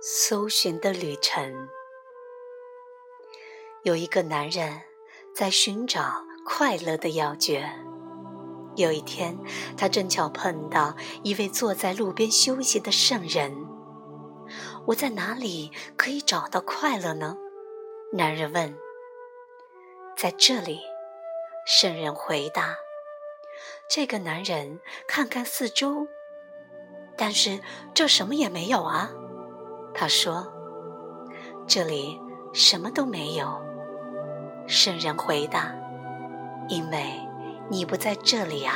搜寻的旅程。有一个男人在寻找快乐的要诀。有一天，他正巧碰到一位坐在路边休息的圣人。我在哪里可以找到快乐呢？男人问。在这里，圣人回答。这个男人看看四周，但是这什么也没有啊。他说：“这里什么都没有。”圣人回答：“因为你不在这里啊。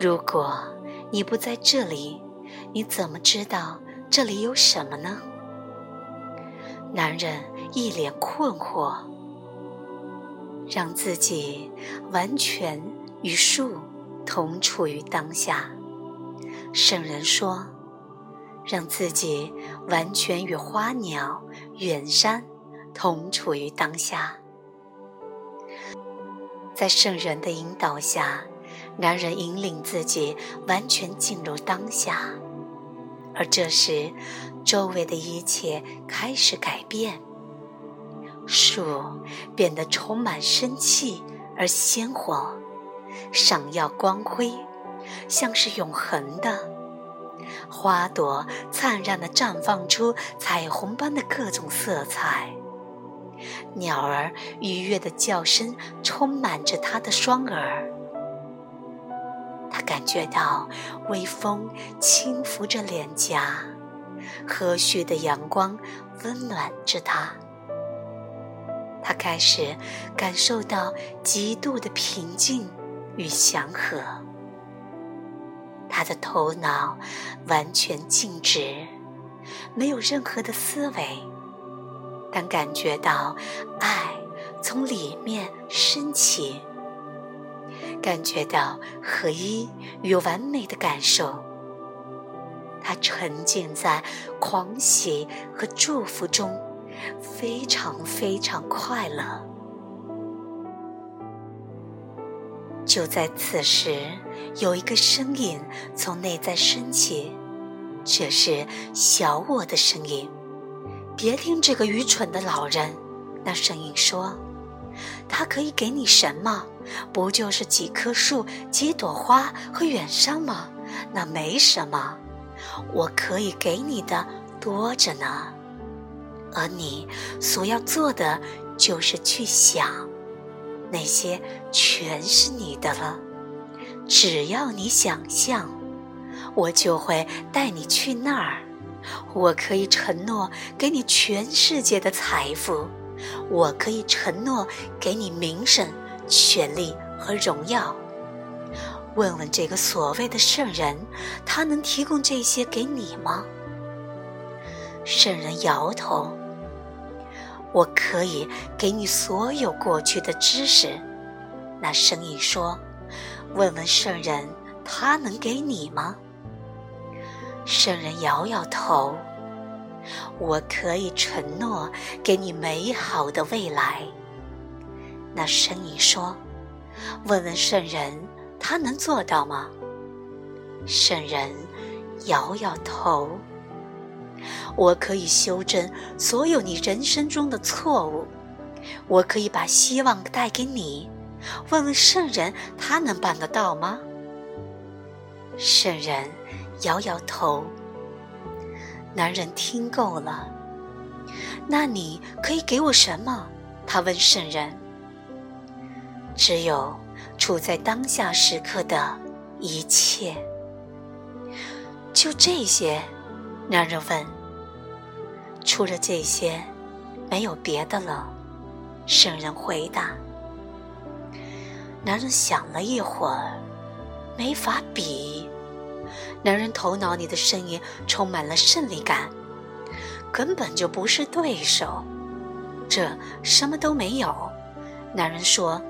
如果你不在这里，你怎么知道这里有什么呢？”男人一脸困惑，让自己完全与树同处于当下。圣人说：“让自己完全与花鸟、远山同处于当下。”在圣人的引导下，男人引领自己完全进入当下，而这时，周围的一切开始改变。树变得充满生气而鲜活，闪耀光辉，像是永恒的。花朵灿烂地绽放出彩虹般的各种色彩。鸟儿愉悦的叫声充满着他的双耳，他感觉到微风轻拂着脸颊，和煦的阳光温暖着他。他开始感受到极度的平静与祥和，他的头脑完全静止，没有任何的思维。但感觉到爱从里面升起，感觉到合一与完美的感受，他沉浸在狂喜和祝福中，非常非常快乐。就在此时，有一个声音从内在升起，这是小我的声音。别听这个愚蠢的老人，那声音说：“他可以给你什么？不就是几棵树、几朵花和远山吗？那没什么。我可以给你的多着呢。而你所要做的，就是去想，那些全是你的了。只要你想象，我就会带你去那儿。”我可以承诺给你全世界的财富，我可以承诺给你名声、权力和荣耀。问问这个所谓的圣人，他能提供这些给你吗？圣人摇头。我可以给你所有过去的知识。那声音说：“问问圣人，他能给你吗？”圣人摇摇头：“我可以承诺给你美好的未来。”那声音说：“问问圣人，他能做到吗？”圣人摇摇头：“我可以修正所有你人生中的错误，我可以把希望带给你。问问圣人，他能办得到吗？”圣人。摇摇头。男人听够了。那你可以给我什么？他问圣人。只有处在当下时刻的一切。就这些？男人问。除了这些，没有别的了。圣人回答。男人想了一会儿，没法比。男人头脑里的声音充满了胜利感，根本就不是对手。这什么都没有。男人说：“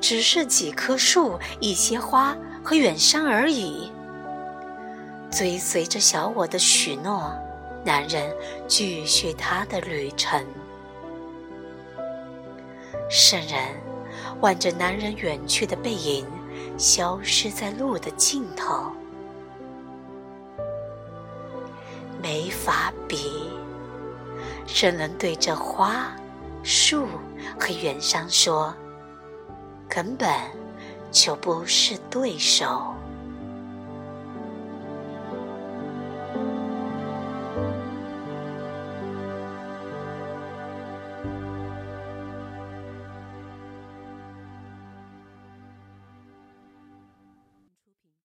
只是几棵树、一些花和远山而已。”追随着小我的许诺，男人继续他的旅程。圣人望着男人远去的背影，消失在路的尽头。没法比。圣人对着花、树和园商说：“根本就不是对手。”